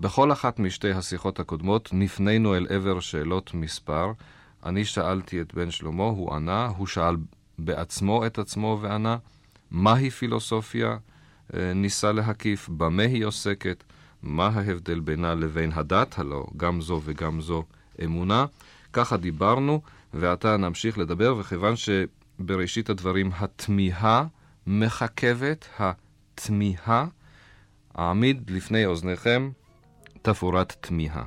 בכל אחת משתי השיחות הקודמות נפנינו אל עבר שאלות מספר. אני שאלתי את בן שלמה, הוא ענה, הוא שאל בעצמו את עצמו וענה, מהי פילוסופיה? אה, ניסה להקיף, במה היא עוסקת, מה ההבדל בינה לבין הדת, הלא גם זו וגם זו אמונה. ככה דיברנו, ועתה נמשיך לדבר, וכיוון שבראשית הדברים התמיהה מחכבת, התמיהה, אעמיד לפני אוזניכם תפאורת תמיהה.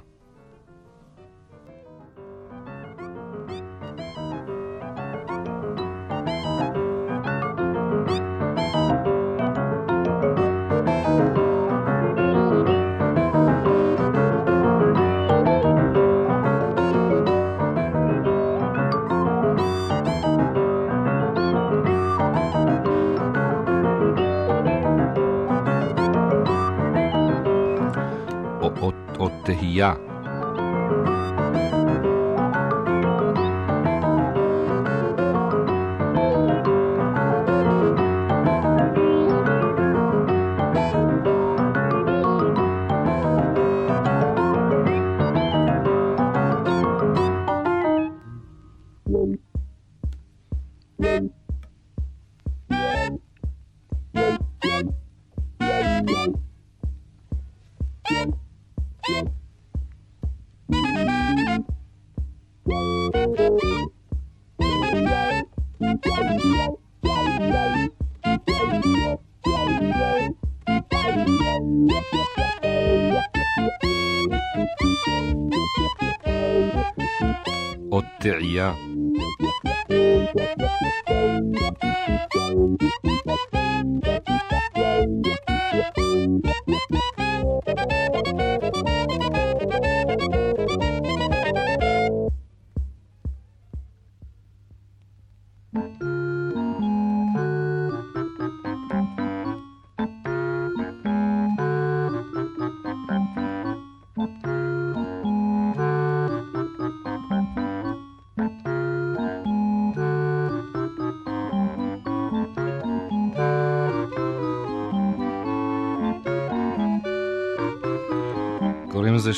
עוד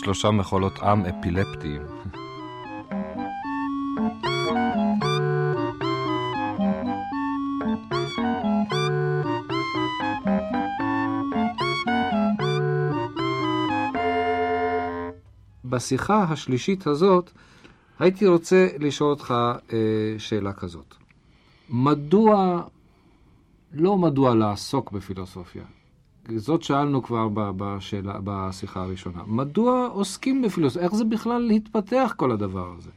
שלושה מחולות עם אפילפטיים. בשיחה השלישית הזאת הייתי רוצה לשאול אותך אה, שאלה כזאת. מדוע, לא מדוע לעסוק בפילוסופיה, זאת שאלנו כבר בשאלה, בשיחה הראשונה. מדוע עוסקים בפילוסופיה? איך זה בכלל להתפתח כל הדבר הזה?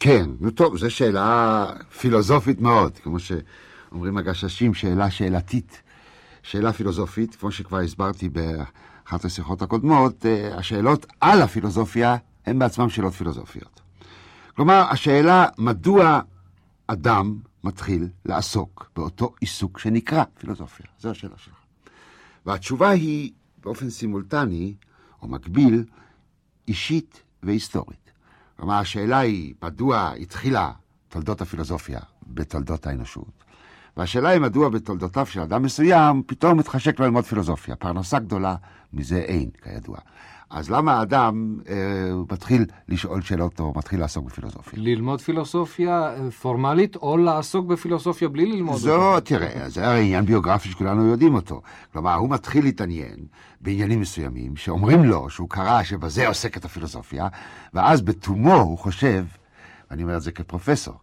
כן, נו טוב, זו שאלה פילוסופית מאוד, כמו שאומרים הגששים, שאלה שאלתית, שאלה פילוסופית, כמו שכבר הסברתי באחת השיחות הקודמות, אה, השאלות על הפילוסופיה הן בעצמן שאלות פילוסופיות. כלומר, השאלה מדוע אדם מתחיל לעסוק באותו עיסוק שנקרא פילוסופיה, זו השאלה שלך. והתשובה היא באופן סימולטני, או מקביל, אישית והיסטורית. כלומר, השאלה היא, מדוע התחילה תולדות הפילוסופיה בתולדות האנושות? והשאלה היא, מדוע בתולדותיו של אדם מסוים פתאום מתחשק ללמוד פילוסופיה? פרנסה גדולה מזה אין, כידוע. אז למה האדם אה, מתחיל לשאול שאלות או מתחיל לעסוק בפילוסופיה? ללמוד פילוסופיה פורמלית או לעסוק בפילוסופיה בלי ללמוד זו, אותה? תראה, זה הרי עניין ביוגרפי שכולנו יודעים אותו. כלומר, הוא מתחיל להתעניין בעניינים מסוימים שאומרים לו שהוא קרא שבזה עוסקת הפילוסופיה, ואז בתומו הוא חושב, ואני אומר את זה כפרופסור,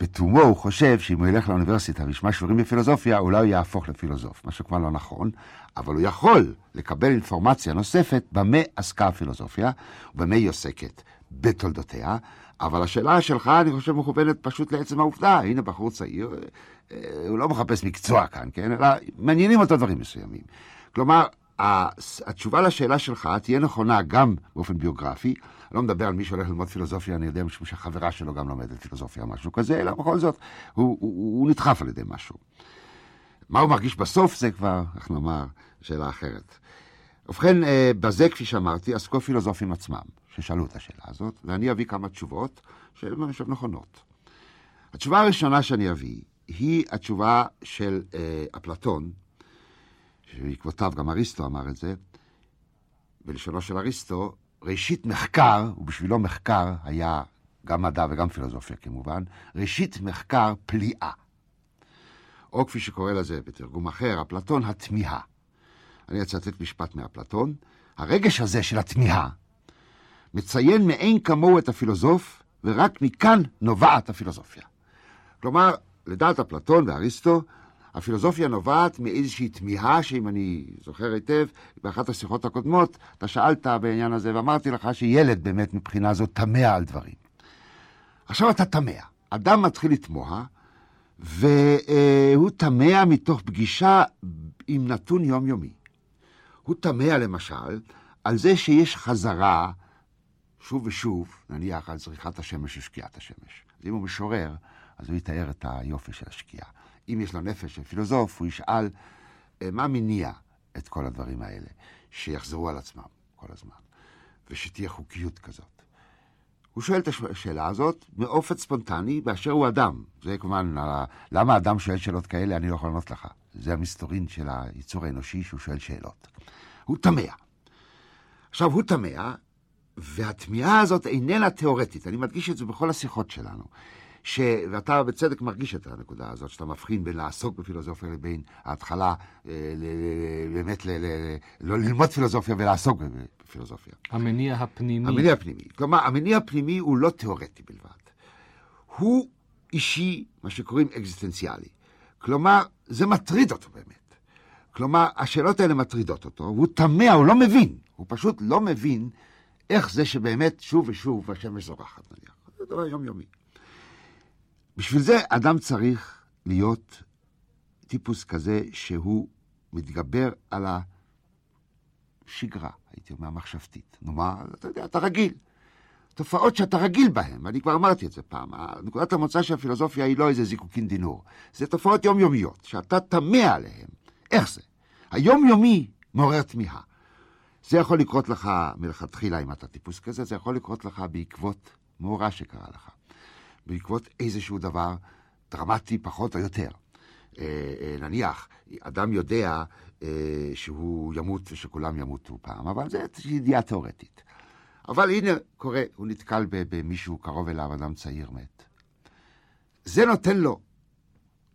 בתומו הוא חושב שאם הוא ילך לאוניברסיטה וישמע שיעורים בפילוסופיה, אולי הוא יהפוך לפילוסוף, מה שכבר לא נכון, אבל הוא יכול לקבל אינפורמציה נוספת במה עסקה הפילוסופיה, ובמה היא עוסקת בתולדותיה, אבל השאלה שלך, אני חושב, מכוונת פשוט לעצם העובדה. הנה בחור צעיר, אה, הוא לא מחפש מקצוע כאן, כן? אלא מעניינים אותו דברים מסוימים. כלומר, התשובה לשאלה שלך תהיה נכונה גם באופן ביוגרפי. אני לא מדבר על מי שהולך ללמוד פילוסופיה, אני יודע משום שהחברה שלו גם לומדת פילוסופיה או משהו כזה, אלא בכל זאת, הוא, הוא, הוא נדחף על ידי משהו. מה הוא מרגיש בסוף זה כבר, איך נאמר, שאלה אחרת. ובכן, אה, בזה, כפי שאמרתי, עסקו פילוסופים עצמם, ששאלו את השאלה הזאת, ואני אביא כמה תשובות שהן חושב נכונות. התשובה הראשונה שאני אביא היא התשובה של אה, אפלטון, שבעקבותיו גם אריסטו אמר את זה, בלשונו של אריסטו, ראשית מחקר, ובשבילו מחקר היה גם מדע וגם פילוסופיה כמובן, ראשית מחקר פליאה. או כפי שקורא לזה בתרגום אחר, אפלטון, התמיהה. אני אצטט משפט מאפלטון. הרגש הזה של התמיהה מציין מאין כמוהו את הפילוסוף, ורק מכאן נובעת הפילוסופיה. כלומר, לדעת אפלטון ואריסטו, הפילוסופיה נובעת מאיזושהי תמיהה, שאם אני זוכר היטב, באחת השיחות הקודמות, אתה שאלת בעניין הזה, ואמרתי לך שילד באמת מבחינה זו תמה על דברים. עכשיו אתה תמה. אדם מתחיל לתמוה, והוא תמה מתוך פגישה עם נתון יומיומי. הוא תמה למשל על זה שיש חזרה שוב ושוב, נניח על זריחת השמש ושקיעת השמש. אז אם הוא משורר, אז הוא יתאר את היופי של השקיעה. אם יש לו נפש של פילוסוף, הוא ישאל מה מניע את כל הדברים האלה, שיחזרו על עצמם כל הזמן, ושתהיה חוקיות כזאת. הוא שואל את השאלה הזאת באופן ספונטני באשר הוא אדם. זה כמובן, למה אדם שואל שאלות כאלה, אני לא יכול לענות לך. זה המסתורין של היצור האנושי שהוא שואל שאלות. הוא תמה. עכשיו, הוא תמה, והתמיהה הזאת איננה תיאורטית. אני מדגיש את זה בכל השיחות שלנו. ש... ואתה בצדק מרגיש את הנקודה הזאת, שאתה מבחין בין לעסוק בפילוסופיה לבין ההתחלה, אה, ל... באמת ל... ל... לא ללמוד פילוסופיה ולעסוק בפילוסופיה. המניע הפנימי. המניע הפנימי. כלומר, המניע הפנימי הוא לא תיאורטי בלבד. הוא אישי, מה שקוראים אקזיסטנציאלי. כלומר, זה מטריד אותו באמת. כלומר, השאלות האלה מטרידות אותו, והוא תמה, הוא לא מבין. הוא פשוט לא מבין איך זה שבאמת שוב ושוב השמש זורחת, נניח. זה דבר יומיומי. בשביל זה אדם צריך להיות טיפוס כזה שהוא מתגבר על השגרה, הייתי אומר, המחשבתית. נאמר, אתה יודע, אתה רגיל. תופעות שאתה רגיל בהן, ואני כבר אמרתי את זה פעם, נקודת המוצא של הפילוסופיה היא לא איזה זיקוקין דינור. זה תופעות יומיומיות, שאתה תמה עליהן. איך זה? היומיומי מעורר תמיהה. זה יכול לקרות לך מלכתחילה אם אתה טיפוס כזה, זה יכול לקרות לך בעקבות מאורע שקרה לך. בעקבות איזשהו דבר דרמטי פחות או יותר. אה, אה, נניח, אדם יודע אה, שהוא ימות ושכולם ימותו פעם, אבל זו ידיעה תאורטית. אבל הנה, קורה, הוא נתקל במישהו קרוב אליו, אדם צעיר מת. זה נותן לו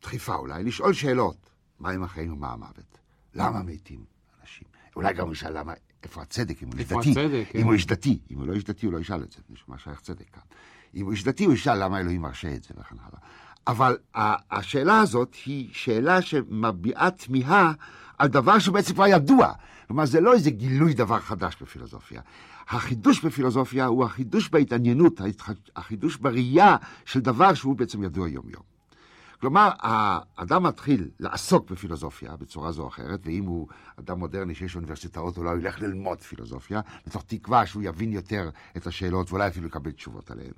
דחיפה אולי, לשאול שאלות, מה עם החיים ומה המוות? למה מתים אנשים? אולי גם הוא ישאל למה, איפה הצדק, אם הוא איש דתי? הצדק, אם הוא איש דתי, אם הוא לא איש דתי, הוא לא ישאל את זה, מה שייך צדק כאן. אם הוא איש דתי, הוא ישאל למה אלוהים מרשה את זה וכן הלאה. אבל השאלה הזאת היא שאלה שמביעה תמיהה על דבר שבעצם כבר ידוע. כלומר, זה לא איזה גילוי דבר חדש בפילוסופיה. החידוש בפילוסופיה הוא החידוש בהתעניינות, החידוש בראייה של דבר שהוא בעצם ידוע יום-יום. כלומר, האדם מתחיל לעסוק בפילוסופיה בצורה זו או אחרת, ואם הוא אדם מודרני שיש אוניברסיטאות, אולי הוא ילך ללמוד פילוסופיה, מתוך תקווה שהוא יבין יותר את השאלות ואולי אפילו יקבל תשובות עליהן.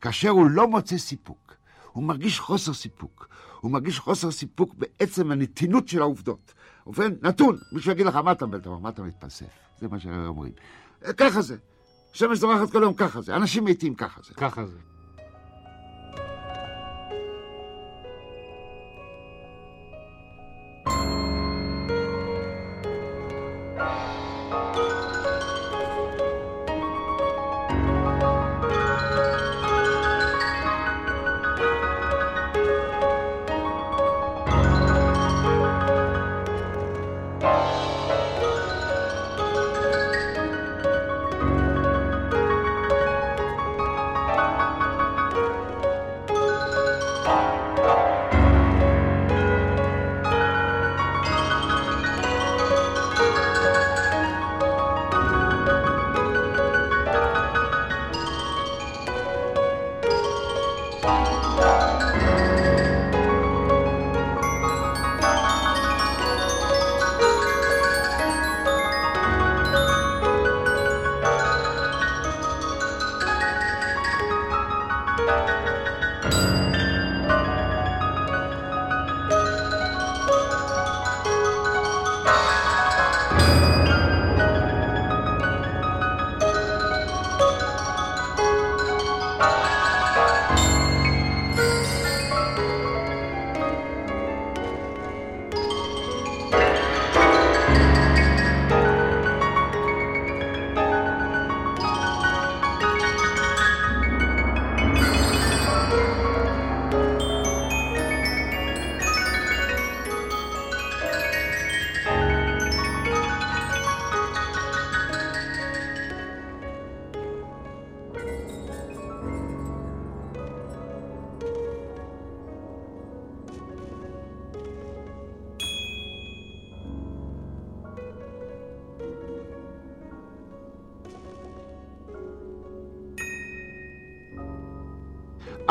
כאשר הוא לא מוצא סיפוק, הוא מרגיש חוסר סיפוק. הוא מרגיש חוסר סיפוק בעצם הנתינות של העובדות. ובכן, נתון, מישהו יגיד לך, מה אתה מבלת, מה אתה מתפלסף? זה מה שאומרים. ככה זה. שמש זורחת כל יום, ככה זה. אנשים מתים, ככה זה. ככה זה.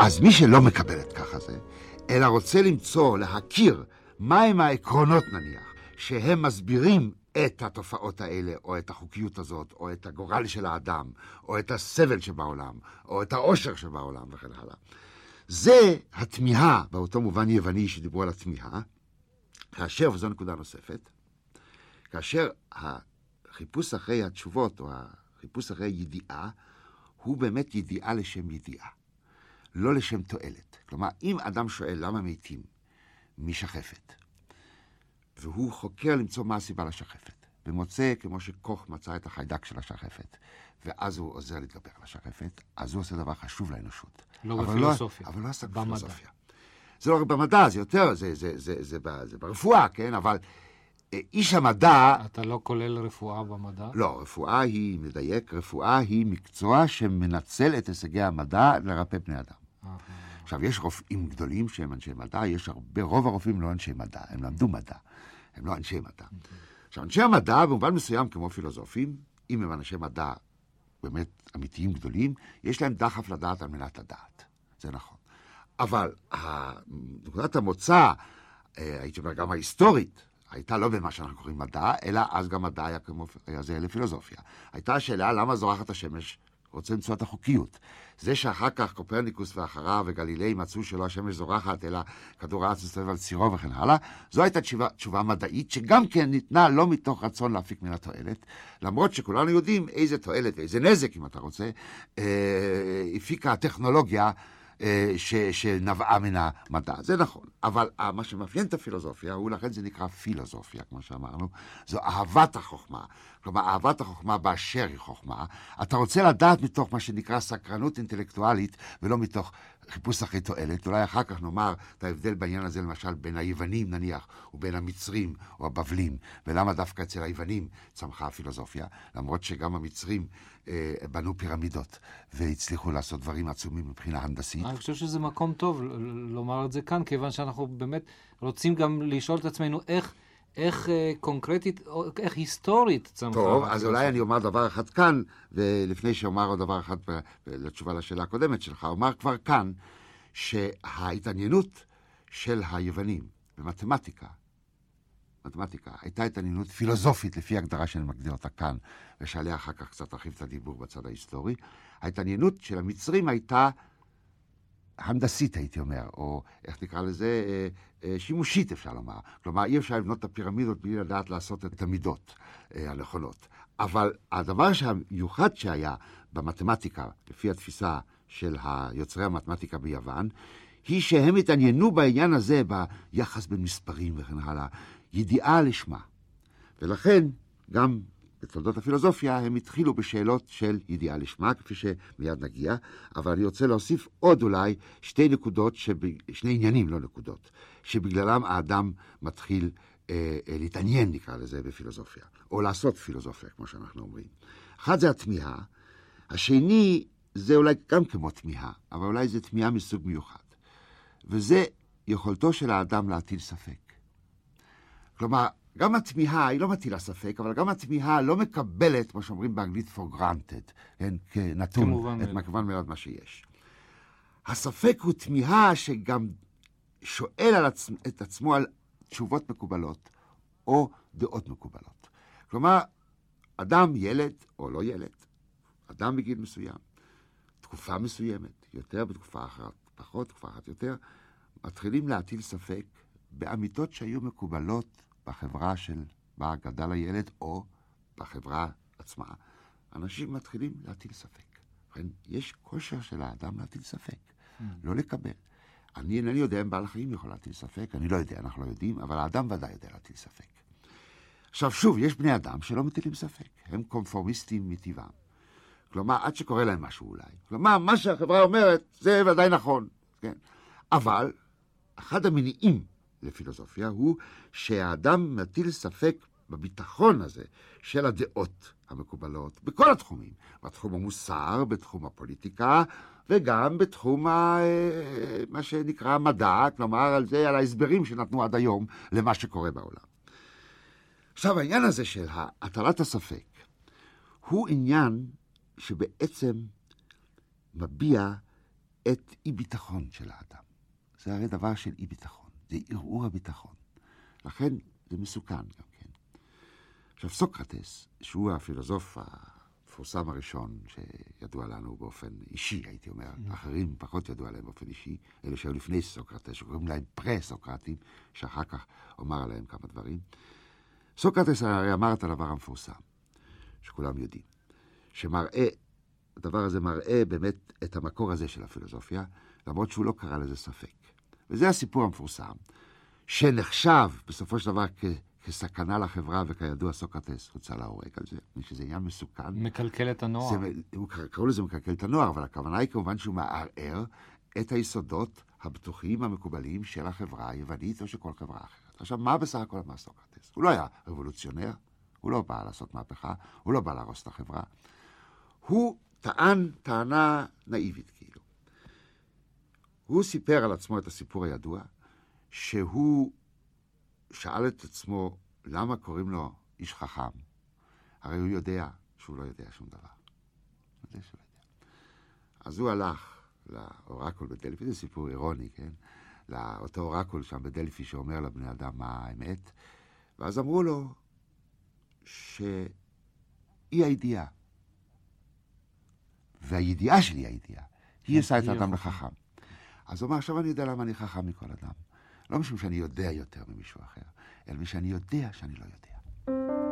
אז מי שלא מקבל את ככה זה, אלא רוצה למצוא, להכיר, מהם העקרונות נניח, שהם מסבירים את התופעות האלה, או את החוקיות הזאת, או את הגורל של האדם, או את הסבל שבעולם, או את העושר שבעולם, וכן הלאה. זה התמיהה, באותו מובן יווני שדיברו על התמיהה, כאשר, וזו נקודה נוספת, כאשר החיפוש אחרי התשובות, או החיפוש אחרי ידיעה, הוא באמת ידיעה לשם ידיעה, לא לשם תועלת. כלומר, אם אדם שואל למה מתים משחפת, והוא חוקר למצוא מה הסיבה לשחפת, ומוצא, כמו שקוך מצא את החיידק של השחפת, ואז הוא עוזר להתגבר על השחפת, אז הוא עושה דבר חשוב לאנושות. לא בפילוסופיה. לא, אבל לא במדע. בפילוסופיה. זה לא רק במדע, זה יותר, זה, זה, זה, זה, זה, זה ברפואה, כן? אבל אה, איש המדע, אתה לא כולל רפואה במדע? לא, רפואה היא, נדייק, רפואה היא מקצוע שמנצל את הישגי המדע לרפא בני אדם. אה, עכשיו, יש רופאים גדולים שהם אנשי מדע, יש הרבה, רוב הרופאים לא אנשי מדע, הם למדו מדע, הם לא אנשי מדע. עכשיו, אנשי המדע, במובן מסוים, כמו פילוסופים, אם הם אנשי מדע באמת אמיתיים גדולים, יש להם דחף לדעת על מנת לדעת. זה נכון. אבל ה- נקודת המוצא, אה, הייתי אומר גם ההיסטורית, הייתה לא במה שאנחנו קוראים מדע, אלא אז גם מדע היה כמו היה זה לפילוסופיה. הייתה השאלה למה זורחת השמש, רוצה למצוא את החוקיות. זה שאחר כך קופרניקוס ואחריו וגלילי מצאו שלא השמש זורחת, אלא כדור הארץ מסתובב על צירו וכן הלאה, זו הייתה תשובה, תשובה מדעית, שגם כן ניתנה לא מתוך רצון להפיק מן התועלת, למרות שכולנו יודעים איזה תועלת ואיזה נזק, אם אתה רוצה, אה, הפיקה הטכנולוגיה ש, שנבעה מן המדע. זה נכון. אבל אה, מה שמאפיין את הפילוסופיה, הוא לכן זה נקרא פילוסופיה, כמו שאמרנו, זו אהבת החוכמה. כלומר, אהבת החוכמה באשר היא חוכמה. אתה רוצה לדעת מתוך מה שנקרא סקרנות אינטלקטואלית, ולא מתוך חיפוש אחרי תועלת. אולי אחר כך נאמר את ההבדל בעניין הזה, למשל, בין היוונים נניח, ובין המצרים או הבבלים, ולמה דווקא אצל היוונים צמחה הפילוסופיה, למרות שגם המצרים אה, בנו פירמידות, והצליחו לעשות דברים עצומים מבחינה הנדסית. אני חושב שזה מקום טוב לומר את זה כאן, כיוון שאנחנו באמת רוצים גם לשאול את עצמנו איך, איך אה, קונקרטית, איך היסטורית צמחה. טוב, אז. אולי אני אומר דבר אחד כאן, ולפני שאומר עוד דבר אחד ב- לתשובה לשאלה הקודמת שלך, אומר כבר כאן שההתעניינות של היוונים במתמטיקה, מתמטיקה, הייתה התעניינות פילוסופית, לפי הגדרה שאני מגדיר אותה כאן, ושעליה אחר כך קצת ארחיב את הדיבור בצד ההיסטורי. ההתעניינות של המצרים הייתה הנדסית, הייתי אומר, או איך נקרא לזה, אה, אה, שימושית, אפשר לומר. כלומר, אי אפשר לבנות את הפירמידות בלי לדעת לעשות את המידות אה, הנכונות. אבל הדבר המיוחד שהיה במתמטיקה, לפי התפיסה של יוצרי המתמטיקה ביוון, היא שהם התעניינו בעניין הזה, ביחס בין מספרים וכן הלאה, ידיעה לשמה. ולכן, גם בתולדות הפילוסופיה, הם התחילו בשאלות של ידיעה לשמה, כפי שמיד נגיע, אבל אני רוצה להוסיף עוד אולי שתי נקודות, שב... שני עניינים, לא נקודות, שבגללם האדם מתחיל אה, אה, להתעניין, נקרא לזה, בפילוסופיה, או לעשות פילוסופיה, כמו שאנחנו אומרים. אחד זה התמיהה, השני זה אולי גם כמו תמיהה, אבל אולי זה תמיהה מסוג מיוחד, וזה יכולתו של האדם להטיל ספק. כלומר, גם התמיהה היא לא מטילה ספק, אבל גם התמיהה לא מקבלת, מה שאומרים באנגלית for granted, כן, כנתון, כמובן את. מכוון מאליו מה שיש. הספק הוא תמיהה שגם שואל על עצ... את עצמו על תשובות מקובלות או דעות מקובלות. כלומר, אדם, ילד או לא ילד, אדם בגיל מסוים, תקופה מסוימת, יותר בתקופה אחת פחות, תקופה אחת יותר, מתחילים להטיל ספק באמיתות שהיו מקובלות בחברה של בה גדל הילד או בחברה עצמה. אנשים מתחילים להטיל ספק. ובכן, יש כושר של האדם להטיל ספק, לא לקבל. אני אינני יודע אם בעל החיים יכול להטיל ספק, אני לא יודע, אנחנו לא יודעים, אבל האדם ודאי יודע להטיל ספק. עכשיו, שוב, יש בני אדם שלא מטילים ספק, הם קונפורמיסטים מטבעם. כלומר, עד שקורה להם משהו אולי. כלומר, מה שהחברה אומרת, זה ודאי נכון, כן? אבל, אחד המניעים לפילוסופיה הוא שהאדם מטיל ספק בביטחון הזה של הדעות המקובלות בכל התחומים, בתחום המוסר, בתחום הפוליטיקה, וגם בתחום ה, אה, מה שנקרא מדע, כלומר על זה, על ההסברים שנתנו עד היום למה שקורה בעולם. עכשיו, העניין הזה של הטלת הספק הוא עניין שבעצם מביע את אי-ביטחון של האדם. זה הרי דבר של אי-ביטחון, זה ערעור הביטחון. לכן זה מסוכן גם כן. עכשיו, סוקרטס, שהוא הפילוסוף המפורסם הראשון שידוע לנו באופן אישי, הייתי אומר, mm. אחרים פחות ידוע עליהם באופן אישי, אלה שהיו לפני סוקרטס, שקוראים להם פרה-סוקרטים, שאחר כך אומר עליהם כמה דברים. סוקרטס הרי אמר את הדבר המפורסם, שכולם יודעים, שמראה, הדבר הזה מראה באמת את המקור הזה של הפילוסופיה, למרות שהוא לא קרא לזה ספק. וזה הסיפור המפורסם, שנחשב בסופו של דבר כ... כסכנה לחברה, וכידוע סוקרטס הוצא להורג על זה, שזה עניין מסוכן. מקלקל את הנוער. זה, קראו לזה מקלקל את הנוער, אבל הכוונה היא כמובן שהוא מערער את היסודות הבטוחים המקובלים של החברה היוונית או של כל חברה אחרת. עכשיו, מה בסך הכל אמר סוקרטס? הוא לא היה רבולוציונר, הוא לא בא לעשות מהפכה, הוא לא בא להרוס את החברה. הוא טען טענה נאיבית, כאילו. הוא סיפר על עצמו את הסיפור הידוע, שהוא שאל את עצמו למה קוראים לו איש חכם. הרי הוא יודע שהוא לא יודע שום דבר. יודע שהוא לא יודע. אז הוא הלך לאורקול בדלפי, זה סיפור אירוני, כן? לאותו אורקול שם בדלפי שאומר לבני אדם מה האמת, ואז אמרו לו שאי הידיעה, והידיעה שלי הידיעה, היא עושה את האדם לחכם. אז הוא אמר, עכשיו אני יודע למה אני חכם מכל אדם. לא משום שאני יודע יותר ממישהו אחר, אלא משום שאני יודע שאני לא יודע.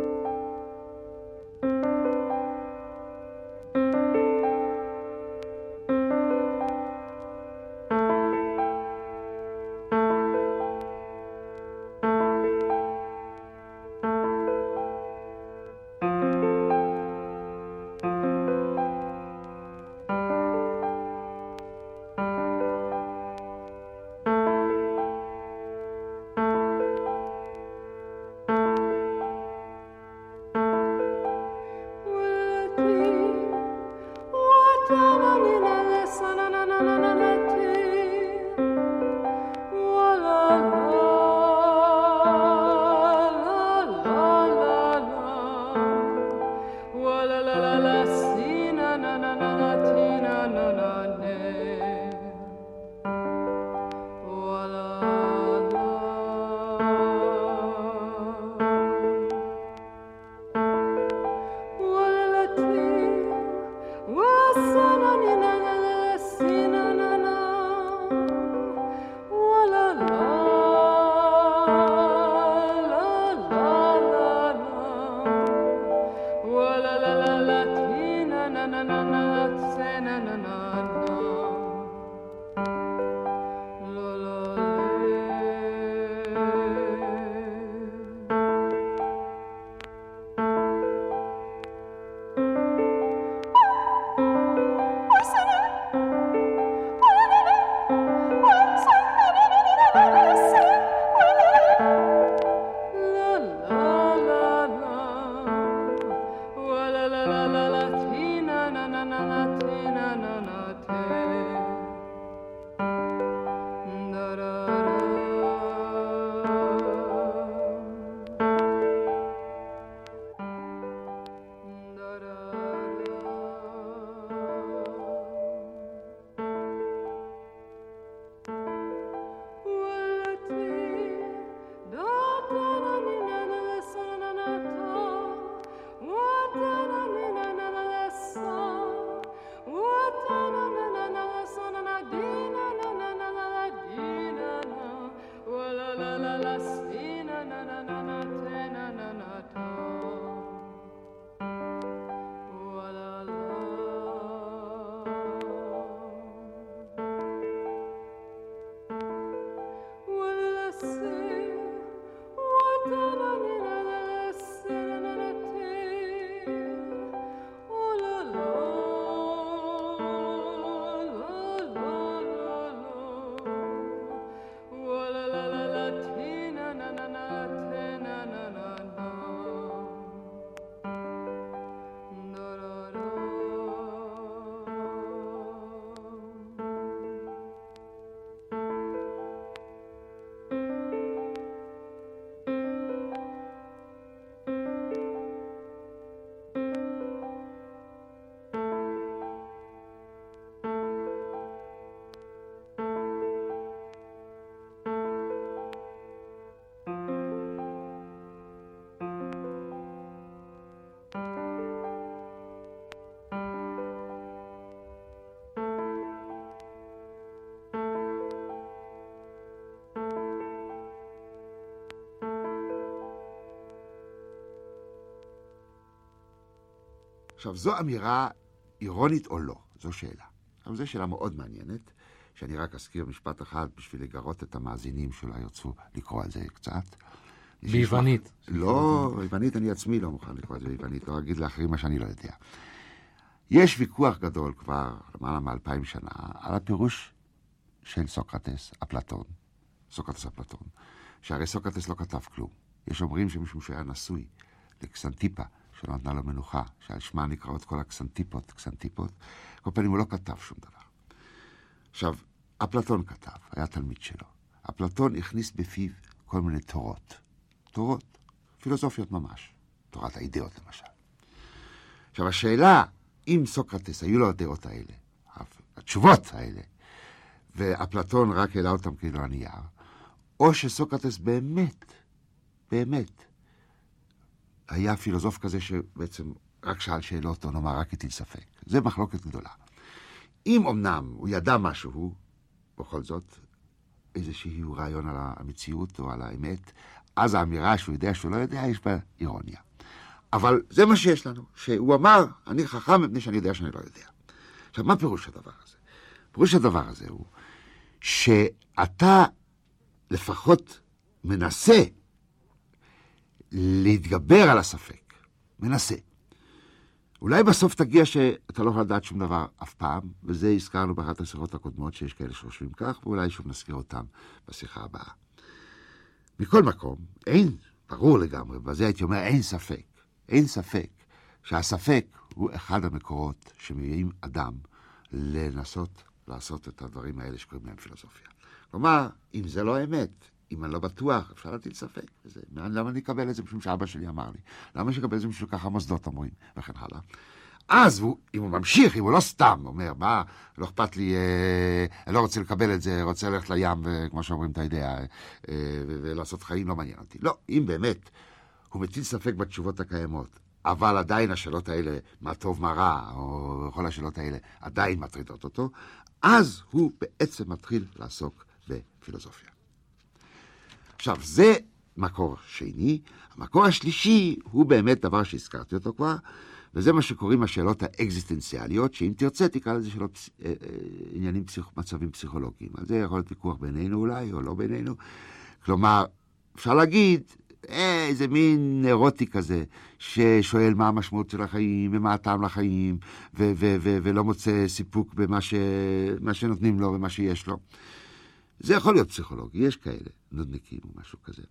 עכשיו, זו אמירה אירונית או לא? זו שאלה. אבל זו שאלה מאוד מעניינת, שאני רק אזכיר משפט אחד בשביל לגרות את המאזינים שאולי ירצו לקרוא על זה קצת. ביוונית. לא, ביוונית אני עצמי לא מוכן לקרוא את זה ביוונית, לא אגיד לאחרים מה שאני לא יודע. יש ויכוח גדול כבר למעלה מאלפיים שנה על הפירוש של סוקרטס, אפלטון, סוקרטס אפלטון, שהרי סוקרטס לא כתב כלום. יש אומרים שמשום שהיה נשוי לקסנטיפה, שלא נתנה לו מנוחה, שעל שמה נקראות כל הקסנטיפות, קסנטיפות, כל פנים הוא לא כתב שום דבר. עכשיו, אפלטון כתב, היה תלמיד שלו. אפלטון הכניס בפיו כל מיני תורות. תורות, פילוסופיות ממש. תורת האידאות למשל. עכשיו, השאלה, אם סוקרטס היו לו הדעות האלה, התשובות האלה, ואפלטון רק העלה אותם כאילו הנייר, או שסוקרטס באמת, באמת, היה פילוסוף כזה שבעצם רק שאל שאלות, או נאמר, רק הטיל ספק. זה מחלוקת גדולה. אם אמנם הוא ידע משהו, בכל זאת, איזשהו רעיון על המציאות או על האמת, אז האמירה שהוא יודע שהוא לא יודע, יש בה אירוניה. אבל זה מה שיש לנו, שהוא אמר, אני חכם מפני שאני יודע שאני לא יודע. עכשיו, מה פירוש הדבר הזה? פירוש הדבר הזה הוא שאתה לפחות מנסה להתגבר על הספק. מנסה. אולי בסוף תגיע שאתה לא יכול לדעת שום דבר אף פעם, וזה הזכרנו באחת השיחות הקודמות שיש כאלה שחושבים כך, ואולי שוב נזכיר אותם בשיחה הבאה. מכל מקום, אין, ברור לגמרי, בזה הייתי אומר, אין ספק, אין ספק שהספק הוא אחד המקורות שמביאים אדם לנסות לעשות את הדברים האלה שקוראים להם פילוסופיה. כלומר, אם זה לא אמת, אם אני לא בטוח, אפשר להטיל ספק בזה. למה אני אקבל את זה משום שאבא שלי אמר לי? למה שאני את זה משום שככה המוסדות אומרים, וכן הלאה. אז הוא, אם הוא ממשיך, אם הוא לא סתם אומר, מה, לא אכפת לי, אה, אני לא רוצה לקבל את זה, רוצה ללכת לים, וכמו שאומרים, אתה יודע, אה, ולעשות חיים, לא מעניין אותי. לא, אם באמת הוא מטיל ספק בתשובות הקיימות, אבל עדיין השאלות האלה, מה טוב, מה רע, או כל השאלות האלה, עדיין מטרידות אותו, אז הוא בעצם מתחיל לעסוק בפילוסופיה. עכשיו, זה מקור שני. המקור השלישי הוא באמת דבר שהזכרתי אותו כבר, וזה מה שקוראים השאלות האקזיסטנציאליות, שאם תרצה תקרא לזה שאלות, אה, אה, עניינים, פסיכ, מצבים פסיכולוגיים. על זה יכול להיות ויכוח בינינו אולי, או לא בינינו. כלומר, אפשר להגיד, איזה מין אירוטי כזה, ששואל מה המשמעות של החיים, ומה הטעם לחיים, ו- ו- ו- ולא מוצא סיפוק במה ש- שנותנים לו ומה שיש לו. זה יכול להיות פסיכולוגי, יש כאלה, נודניקים או משהו כזה.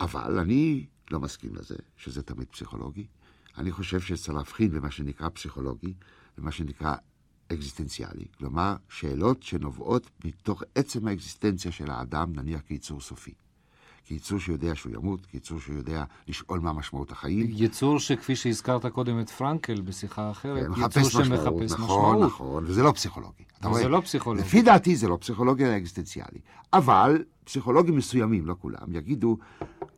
אבל אני לא מסכים לזה, שזה תמיד פסיכולוגי. אני חושב שצריך להבחין במה שנקרא פסיכולוגי ומה שנקרא אקזיסטנציאלי. כלומר, שאלות שנובעות מתוך עצם האקזיסטנציה של האדם, נניח כיצור סופי. כיצור שיודע שהוא ימות, כיצור שיודע לשאול מה משמעות החיים. יצור שכפי שהזכרת קודם את פרנקל בשיחה אחרת, כן, יצור מחפש משמעות, שמחפש נכון, משמעות. נכון, וזה לא פסיכולוגי. אתה זה רואה? לא פסיכולוגי. לפי דעתי זה לא פסיכולוגיה, אלא אקזיסטנציאלי. אבל פסיכולוגים מסוימים, לא כולם, יגידו,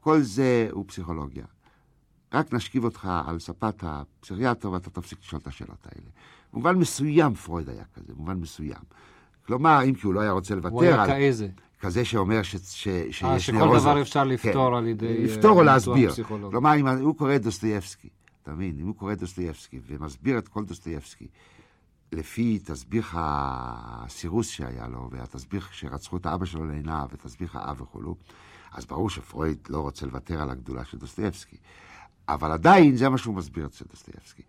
כל זה הוא פסיכולוגיה. רק נשכיב אותך על ספת הפסיכיאטר ואתה תפסיק לשאול את השאלות האלה. במובן מסוים פרויד היה כזה, במובן מסוים. כלומר, אם כי הוא לא היה רוצה לוותר הוא היה על כאיזה. כזה שאומר ש, ש, שיש אה, שכל נאורוזות. דבר אפשר לפתור כן. על ידי... לפתור או אה, להסביר. ניתוח פסיכולוגי. כלומר, אם הוא קורא את דוסטויבסקי, אתה מבין? אם הוא קורא את דוסטויבסקי ומסביר את כל דוסטויבסקי, לפי תסביך הסירוס שהיה לו, והתסביך שרצחו את האבא שלו לעיניו, ותסביך האב וכולו, אז ברור שפרויד לא רוצה לוותר על הגדולה של דוסטויבסקי. אבל עדיין זה מה שהוא מסביר אצל דוסטויבסקי.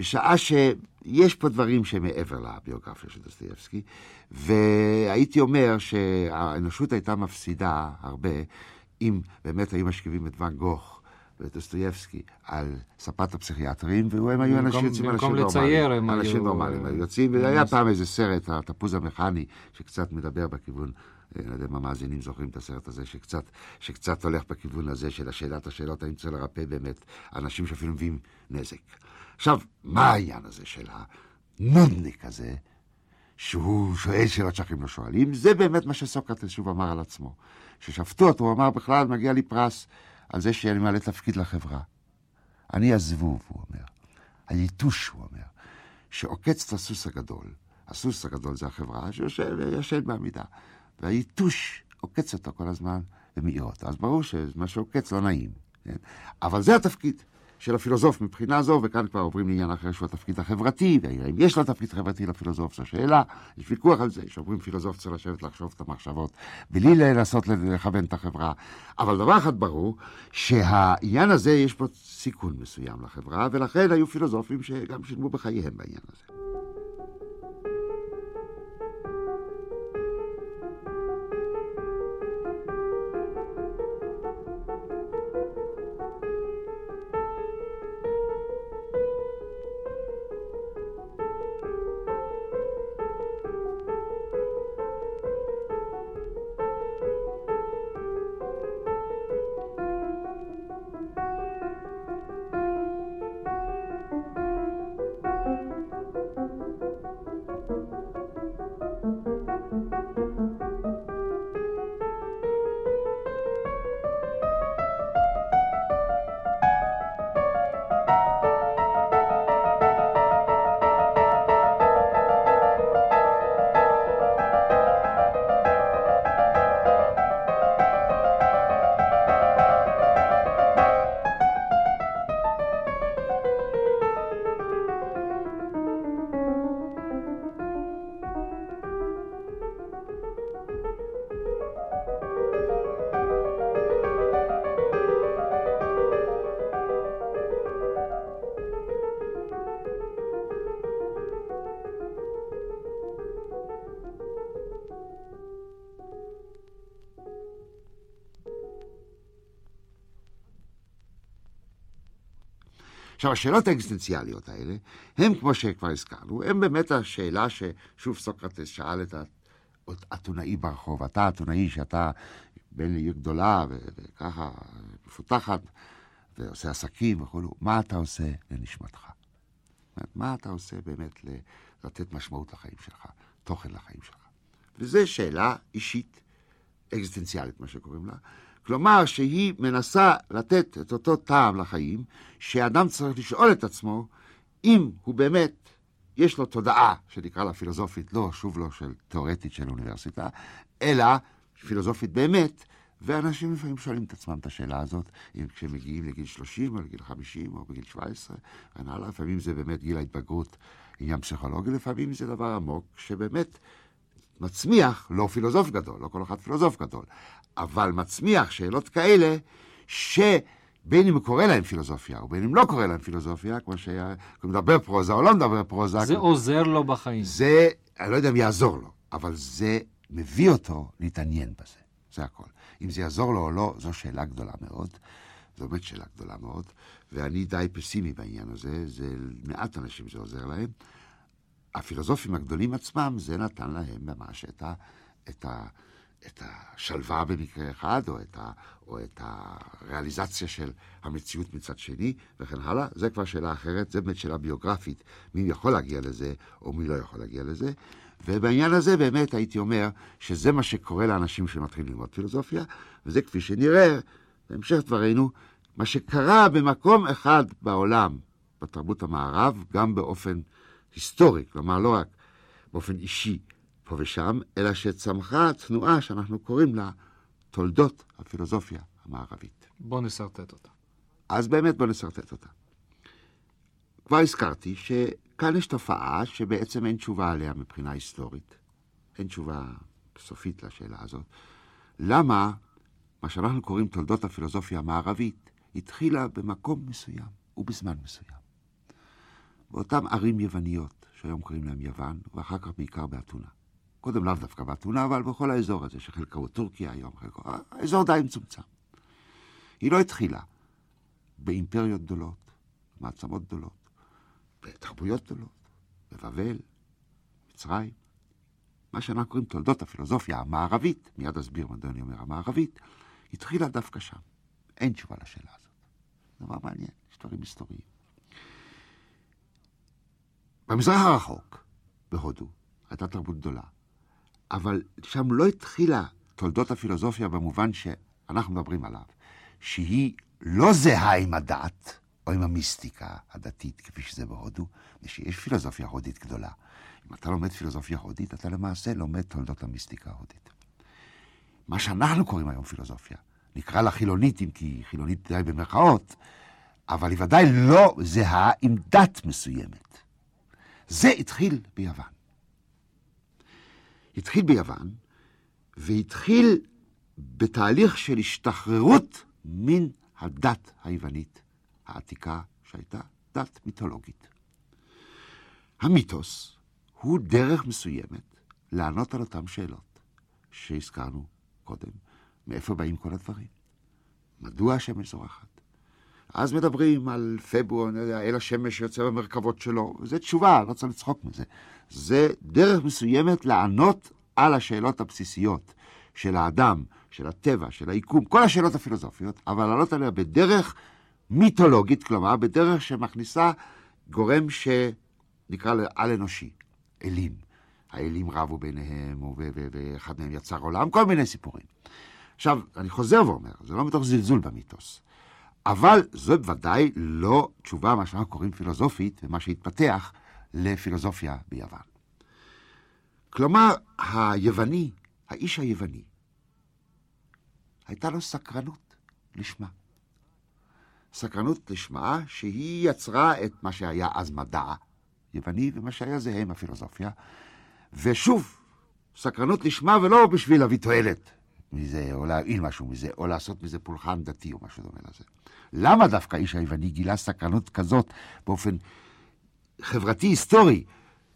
בשעה שיש פה דברים שמעבר לביוגרפיה של דוסטויבסקי, והייתי אומר שהאנושות הייתה מפסידה הרבה אם באמת היו משכיבים את ואן גוך ואת דוסטויבסקי על ספת הפסיכיאטרים, והם היו אנשים יוצאים אנשים נורמליים. אנשים נורמליים, אה, היו יוצאים, והיה פעם איזה סרט, התפוז המכני, שקצת מדבר בכיוון, אה, אני לא יודע אם המאזינים זוכרים את הסרט הזה, שקצת, שקצת הולך בכיוון הזה של השאלת השאלות, האם צריך לרפא באמת אנשים שאפילו מביאים נזק. עכשיו, מה העניין הזה של הנודניק הזה, שהוא שואל שאלות שאחרים לא שואלים? זה באמת מה שסוקרטס שוב אמר על עצמו. כששפטו אותו, הוא אמר, בכלל מגיע לי פרס על זה שאני מעלה תפקיד לחברה. אני הזבוב, הוא אומר. היתוש, הוא אומר, שעוקץ את הסוס הגדול. הסוס הגדול זה החברה שיושב וישן בעמידה. והיתוש עוקץ אותו כל הזמן ומעיר אותו. אז ברור שמה שעוקץ לא נעים. כן? אבל זה התפקיד. של הפילוסוף מבחינה זו, וכאן כבר עוברים לעניין אחר שהוא התפקיד החברתי, והאם יש לו תפקיד חברתי לפילוסוף, זו שאלה, יש ויכוח על זה, שאומרים פילוסוף צריך לשבת לחשוב את המחשבות, בלי לנסות לכוון את החברה. אבל דבר אחד ברור, שהעניין הזה יש פה סיכון מסוים לחברה, ולכן היו פילוסופים שגם שילמו בחייהם בעניין הזה. עכשיו, השאלות האקזיסטנציאליות האלה, הם, כמו שכבר הזכרנו, הם באמת השאלה ששוב סוקרטס שאל את האתונאי ברחוב, אתה אתונאי שאתה בן לעיר גדולה וככה מפותחת, ועושה עסקים וכו', מה אתה עושה לנשמתך? מה אתה עושה באמת לתת משמעות לחיים שלך, תוכן לחיים שלך? וזו שאלה אישית, אקזיסטנציאלית, מה שקוראים לה, כלומר שהיא מנסה לתת את אותו טעם לחיים, שאדם צריך לשאול את עצמו אם הוא באמת, יש לו תודעה, שנקרא לה פילוסופית, לא, שוב לא של תיאורטית של אוניברסיטה, אלא פילוסופית באמת, ואנשים לפעמים שואלים את עצמם את השאלה הזאת, אם כשהם מגיעים לגיל 30 או לגיל 50 או בגיל 17, וכן הלאה, לפעמים זה באמת גיל ההתבגרות, עניין פסיכולוגי, לפעמים זה דבר עמוק, שבאמת מצמיח, לא פילוסוף גדול, לא כל אחד פילוסוף גדול, אבל מצמיח שאלות כאלה, שבין אם הוא קורא להם פילוסופיה, או בין אם לא קורא להם פילוסופיה, כמו שהוא מדבר פרוזה או לא מדבר פרוזה. זה כמו... עוזר לו בחיים. זה, אני לא יודע אם יעזור לו, אבל זה מביא אותו להתעניין בזה, זה הכל. אם זה יעזור לו או לא, זו שאלה גדולה מאוד. זו באמת שאלה גדולה מאוד, ואני די פסימי בעניין הזה, זה מעט אנשים זה עוזר להם. הפילוסופים הגדולים עצמם, זה נתן להם ממש את, ה, את, ה, את השלווה במקרה אחד, או את, ה, או את הריאליזציה של המציאות מצד שני, וכן הלאה. זה כבר שאלה אחרת, זה באמת שאלה ביוגרפית, מי יכול להגיע לזה, או מי לא יכול להגיע לזה. ובעניין הזה באמת הייתי אומר שזה מה שקורה לאנשים שמתחילים ללמוד פילוסופיה, וזה כפי שנראה, בהמשך דברינו, מה שקרה במקום אחד בעולם, בתרבות המערב, גם באופן היסטורי, כלומר לא רק באופן אישי פה ושם, אלא שצמחה תנועה שאנחנו קוראים לה תולדות הפילוסופיה המערבית. בוא נסרטט אותה. אז באמת בוא נסרטט אותה. כבר הזכרתי שכאן יש תופעה שבעצם אין תשובה עליה מבחינה היסטורית. אין תשובה סופית לשאלה הזאת. למה מה שאנחנו קוראים תולדות הפילוסופיה המערבית התחילה במקום מסוים ובזמן מסוים. באותן ערים יווניות, שהיום קוראים להם יוון, ואחר כך בעיקר באתונה. קודם לאו דווקא באתונה, אבל בכל האזור הזה, שחלקו הוא טורקיה היום, חלקו... האזור די מצומצם. היא לא התחילה באימפריות גדולות, מעצמות גדולות, בתרבויות גדולות, בבבל, מצרים. מה שאנחנו קוראים תולדות הפילוסופיה המערבית, מיד אסביר מדוע אני אומר המערבית, התחילה דווקא שם. אין תשובה לשאלה הזאת. דבר מעניין, יש דברים היסטוריים. במזרח הרחוק, בהודו, הייתה תרבות גדולה, אבל שם לא התחילה תולדות הפילוסופיה במובן שאנחנו מדברים עליו, שהיא לא זהה עם הדת או עם המיסטיקה הדתית, כפי שזה בהודו, ושיש פילוסופיה הודית גדולה. אם אתה לומד פילוסופיה הודית, אתה למעשה לומד תולדות המיסטיקה ההודית. מה שאנחנו קוראים היום פילוסופיה, נקרא לה חילונית, אם כי חילונית די במרכאות, אבל היא ודאי לא זהה עם דת מסוימת. זה התחיל ביוון. התחיל ביוון, והתחיל בתהליך של השתחררות מן הדת היוונית העתיקה, שהייתה דת מיתולוגית. המיתוס הוא דרך מסוימת לענות על אותן שאלות שהזכרנו קודם. מאיפה באים כל הדברים? מדוע השמש זורחת? אז מדברים על פברואר, אני יודע, אל השמש שיוצא במרכבות שלו. זו תשובה, לא צריך לצחוק מזה. זה דרך מסוימת לענות על השאלות הבסיסיות של האדם, של הטבע, של היקום, כל השאלות הפילוסופיות, אבל לענות עליה בדרך מיתולוגית, כלומר, בדרך שמכניסה גורם שנקרא לו על-אנושי, אלים. האלים רבו ביניהם, ואחד מהם יצר עולם, כל מיני סיפורים. עכשיו, אני חוזר ואומר, זה לא מתוך זלזול במיתוס, אבל זו ודאי לא תשובה, מה שאנחנו קוראים פילוסופית, ומה שהתפתח לפילוסופיה ביוון. כלומר, היווני, האיש היווני, הייתה לו סקרנות לשמה. סקרנות לשמה שהיא יצרה את מה שהיה אז מדע יווני ומה שהיה זהה עם הפילוסופיה. ושוב, סקרנות לשמה ולא בשביל להביא תועלת מזה, או להעיל משהו מזה, או לעשות מזה פולחן דתי או משהו דומה לזה. למה דווקא האיש היווני גילה סקרנות כזאת באופן חברתי-היסטורי?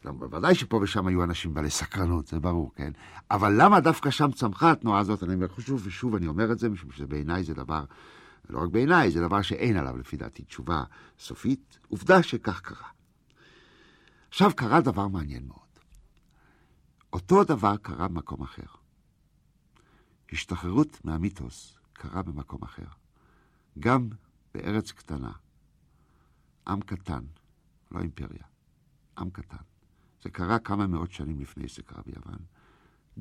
בוודאי שפה ושם היו אנשים בעלי סקרנות, זה ברור, כן? אבל למה דווקא שם צמחה התנועה הזאת? אני אומר שוב ושוב אני אומר את זה, משום שבעיניי זה דבר, לא רק בעיניי, זה דבר שאין עליו לפי דעתי תשובה סופית. עובדה שכך קרה. עכשיו קרה דבר מעניין מאוד. אותו דבר קרה במקום אחר. השתחררות מהמיתוס קרה במקום אחר. גם בארץ קטנה, עם קטן, לא אימפריה, עם קטן. זה קרה כמה מאות שנים לפני שזה קרה ביוון.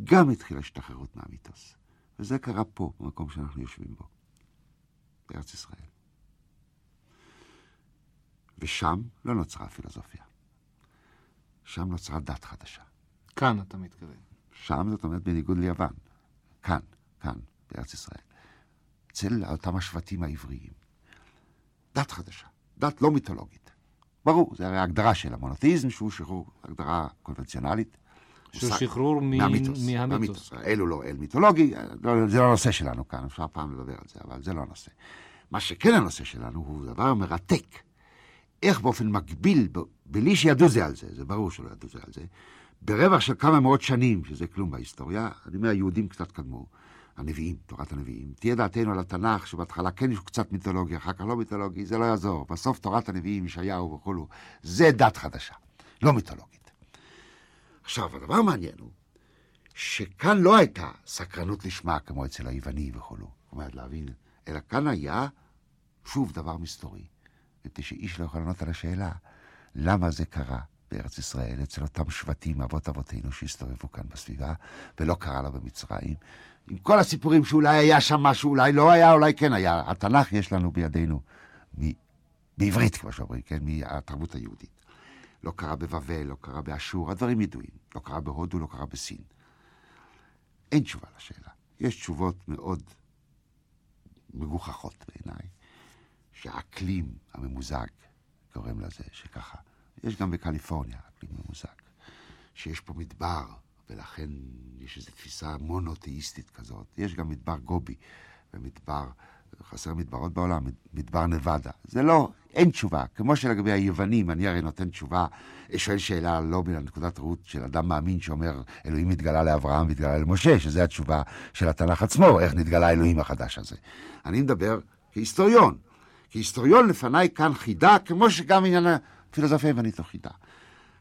גם התחילה השתחררות מהמיתוס. וזה קרה פה, במקום שאנחנו יושבים בו, בארץ ישראל. ושם לא נוצרה פילוסופיה. שם נוצרה דת חדשה. כאן אתה מתכוון. שם זאת אומרת בניגוד ליוון. כאן, כאן, בארץ ישראל. אצל אותם השבטים העבריים. דת חדשה, דת לא מיתולוגית. ברור, זה הרי ההגדרה של המונותאיזם, שהוא שחרור, הגדרה קונבנציונלית. שהוא שחרור מהמיתוס. מהמיתוס. אלו לא אל מיתולוגי, לא, זה לא הנושא שלנו כאן, אפשר פעם לדבר על זה, אבל זה לא הנושא. מה שכן הנושא שלנו הוא דבר מרתק. איך באופן מקביל, בלי שידעו זה על זה, זה ברור שלא ידעו זה על זה, ברווח של כמה מאות שנים, שזה כלום בהיסטוריה, אני אומר, היהודים קצת קדמו, הנביאים, תורת הנביאים. תהיה דעתנו על התנ"ך, שבהתחלה כן יש קצת מיתולוגיה, אחר כך לא מיתולוגי, זה לא יעזור. בסוף תורת הנביאים, ישעיהו וכולו, זה דת חדשה, לא מיתולוגית. עכשיו, הדבר המעניין הוא, שכאן לא הייתה סקרנות לשמה כמו אצל היווני וכולו. זאת אומרת, להבין, אלא כאן היה, שוב, דבר מסתורי. מפני שאיש לא יכול לענות על השאלה, למה זה קרה בארץ ישראל, אצל אותם שבטים, אבות אבותינו שהסתובבו כאן בסביבה, ולא קרה לו במצרים. עם כל הסיפורים שאולי היה שם משהו, אולי לא היה, אולי כן היה. התנ"ך יש לנו בידינו, מ... בעברית, כמו שאומרים, כן, מהתרבות היהודית. לא קרה בבבל, לא קרה באשור, הדברים ידועים. לא קרה בהודו, לא קרה בסין. אין תשובה לשאלה. יש תשובות מאוד מגוחכות בעיניי, שהאקלים הממוזג גורם לזה שככה. יש גם בקליפורניה אקלים ממוזג, שיש פה מדבר, ולכן יש איזו תפיסה מונותאיסטית כזאת. יש גם מדבר גובי, ומדבר, חסר מדברות בעולם, מדבר נבדה. זה לא, אין תשובה. כמו שלגבי היוונים, אני הרי נותן תשובה, שואל שאלה לא מנקודת ראות של אדם מאמין שאומר, אלוהים התגלה לאברהם והתגלה למשה, שזו התשובה של התנ"ך עצמו, איך נתגלה האלוהים החדש הזה. אני מדבר כהיסטוריון. כהיסטוריון לפניי כאן חידה, כמו שגם עניין הפילוסופיה היוונית לא חידה.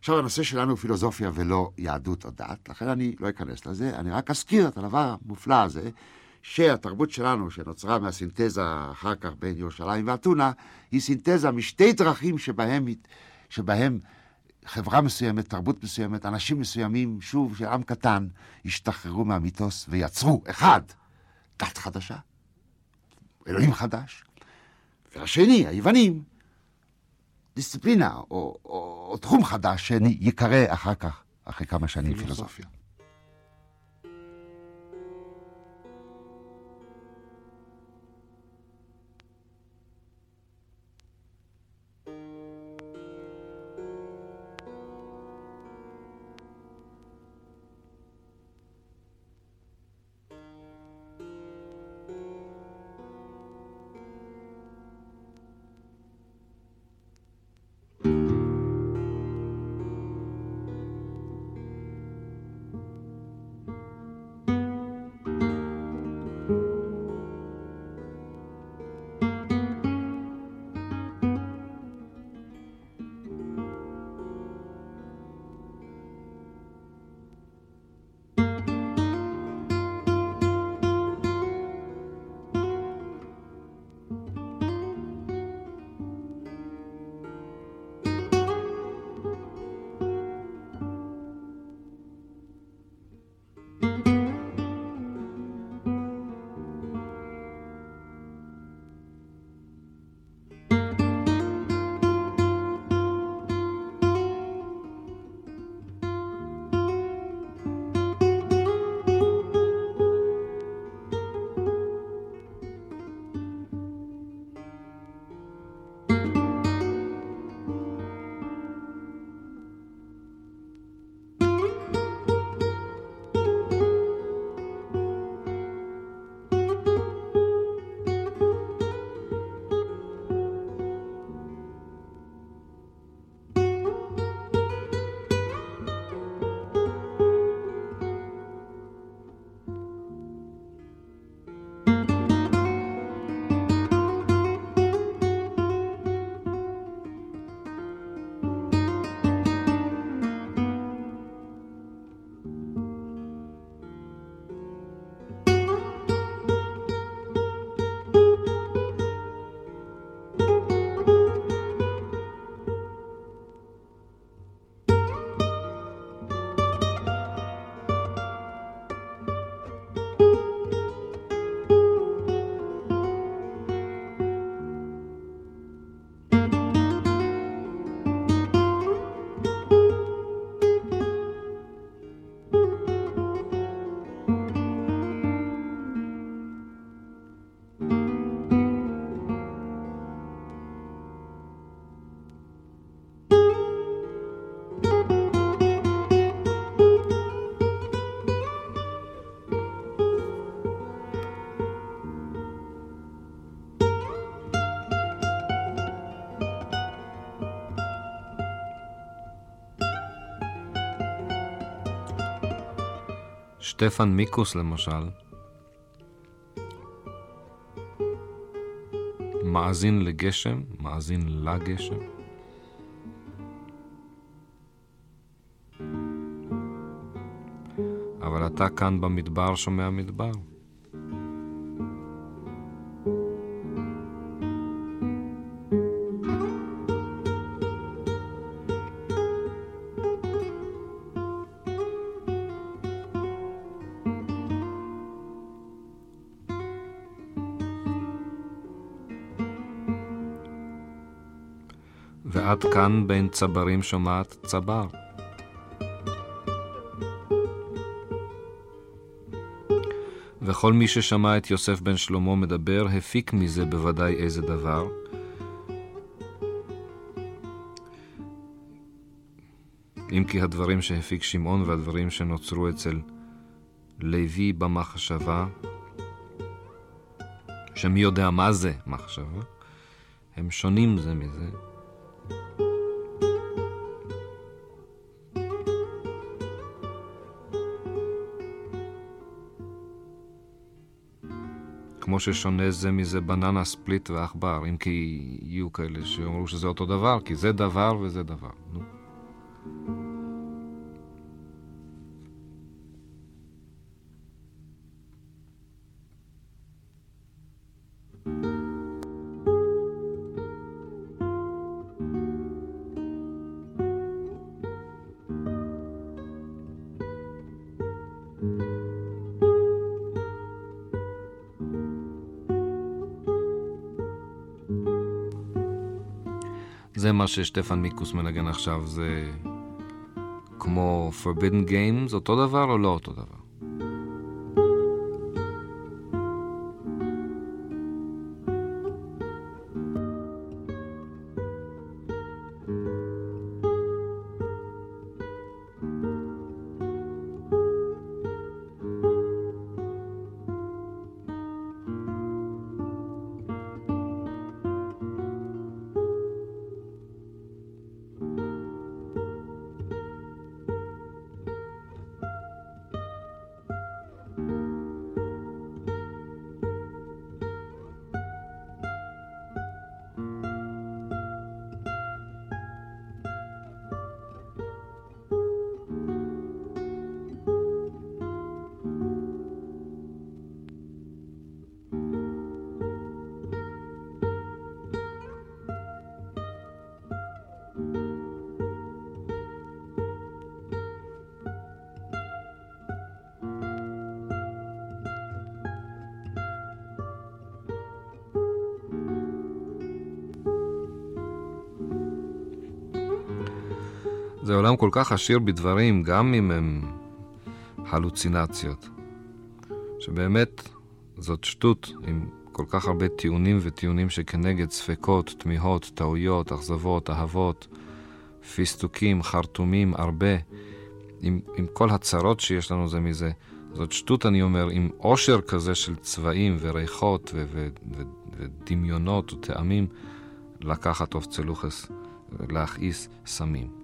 עכשיו, הנושא שלנו הוא פילוסופיה ולא יהדות או דת, לכן אני לא אכנס לזה, אני רק אזכיר את הדבר המופלא הזה, שהתרבות שלנו, שנוצרה מהסינתזה אחר כך בין ירושלים ואתונה, היא סינתזה משתי דרכים שבהם, שבהם חברה מסוימת, תרבות מסוימת, אנשים מסוימים, שוב, של עם קטן, השתחררו מהמיתוס ויצרו, אחד, דת חדשה, אלוהים חדש, והשני, היוונים, דיסציפלינה או, או, או תחום חדש שיקרא אחר כך, אחרי כמה שנים פילוסופיה. שטפן מיקוס למשל, מאזין לגשם, מאזין לגשם. אבל אתה כאן במדבר שומע מדבר. ואת כאן בין צברים שומעת צבר. וכל מי ששמע את יוסף בן שלמה מדבר, הפיק מזה בוודאי איזה דבר. אם כי הדברים שהפיק שמעון והדברים שנוצרו אצל לוי במחשבה, שמי יודע מה זה מחשבה, הם שונים זה מזה. כמו ששונה זה מזה בננה, ספליט ועכבר, אם כי יהיו כאלה שאומרו שזה אותו דבר, כי זה דבר וזה דבר. זה מה ששטפן מיקוס מנגן עכשיו, זה כמו Forbidden Games, אותו דבר או לא אותו דבר? זה עולם כל כך עשיר בדברים, גם אם הם הלוצינציות, שבאמת זאת שטות עם כל כך הרבה טיעונים וטיעונים שכנגד ספקות, תמיהות, טעויות, אכזבות, אהבות, פיסטוקים, חרטומים, הרבה, עם, עם כל הצרות שיש לנו זה מזה. זאת שטות, אני אומר, עם עושר כזה של צבעים וריחות ו- ו- ו- ודמיונות וטעמים, לקחת אוף צלוחס, להכעיס סמים.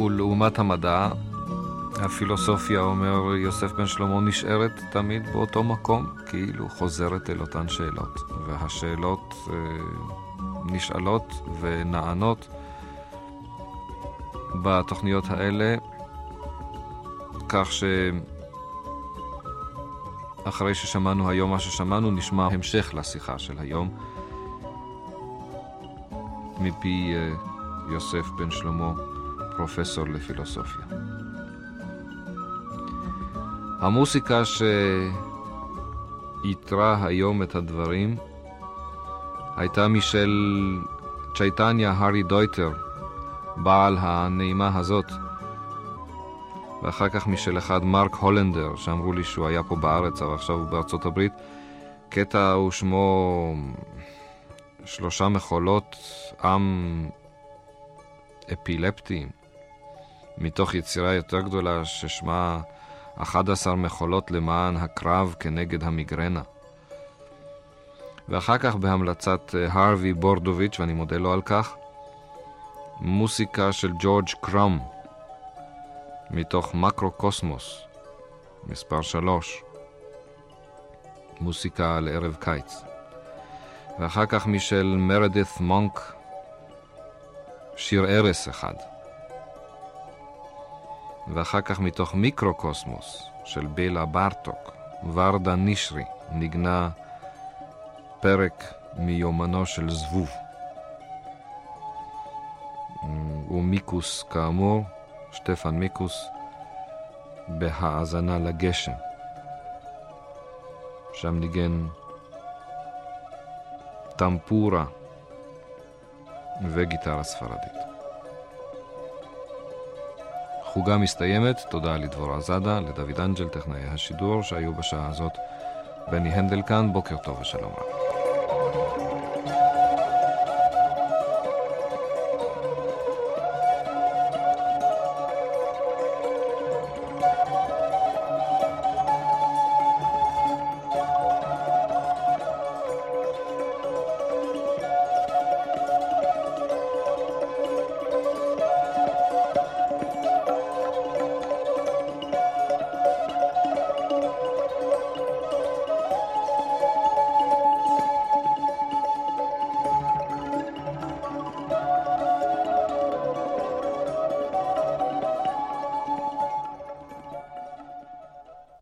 ולעומת המדע, הפילוסופיה, אומר יוסף בן שלמה, נשארת תמיד באותו מקום, כאילו חוזרת אל אותן שאלות. והשאלות אה, נשאלות ונענות. בתוכניות האלה, כך אחרי ששמענו היום מה ששמענו, נשמע המשך לשיחה של היום. מפי אה, יוסף בן שלמה, פרופסור לפילוסופיה. המוסיקה שאיתרה היום את הדברים הייתה משל צ'ייטניה הארי דויטר, בעל הנעימה הזאת, ואחר כך משל אחד מרק הולנדר, שאמרו לי שהוא היה פה בארץ, אבל עכשיו הוא בארצות הברית. קטע הוא שמו שלושה מחולות עם אפילפטיים, מתוך יצירה יותר גדולה ששמה 11 מחולות למען הקרב כנגד המיגרנה. ואחר כך בהמלצת הרווי בורדוביץ', ואני מודה לו על כך, מוסיקה של ג'ורג' קראם, מתוך מקרו-קוסמוס, מספר 3, מוסיקה לערב קיץ. ואחר כך משל מרדית מונק, שיר ארס אחד. ואחר כך מתוך מיקרו-קוסמוס של בילה בארטוק, ורדה נישרי, נגנה פרק מיומנו של זבוב. ומיקוס כאמור, שטפן מיקוס, בהאזנה לגשם. שם ניגן טמפורה וגיטרה ספרדית. חוגה מסתיימת, תודה לדבורה זאדה, לדוד אנג'ל, טכנאי השידור שהיו בשעה הזאת. בני הנדל כאן, בוקר טוב ושלום רב.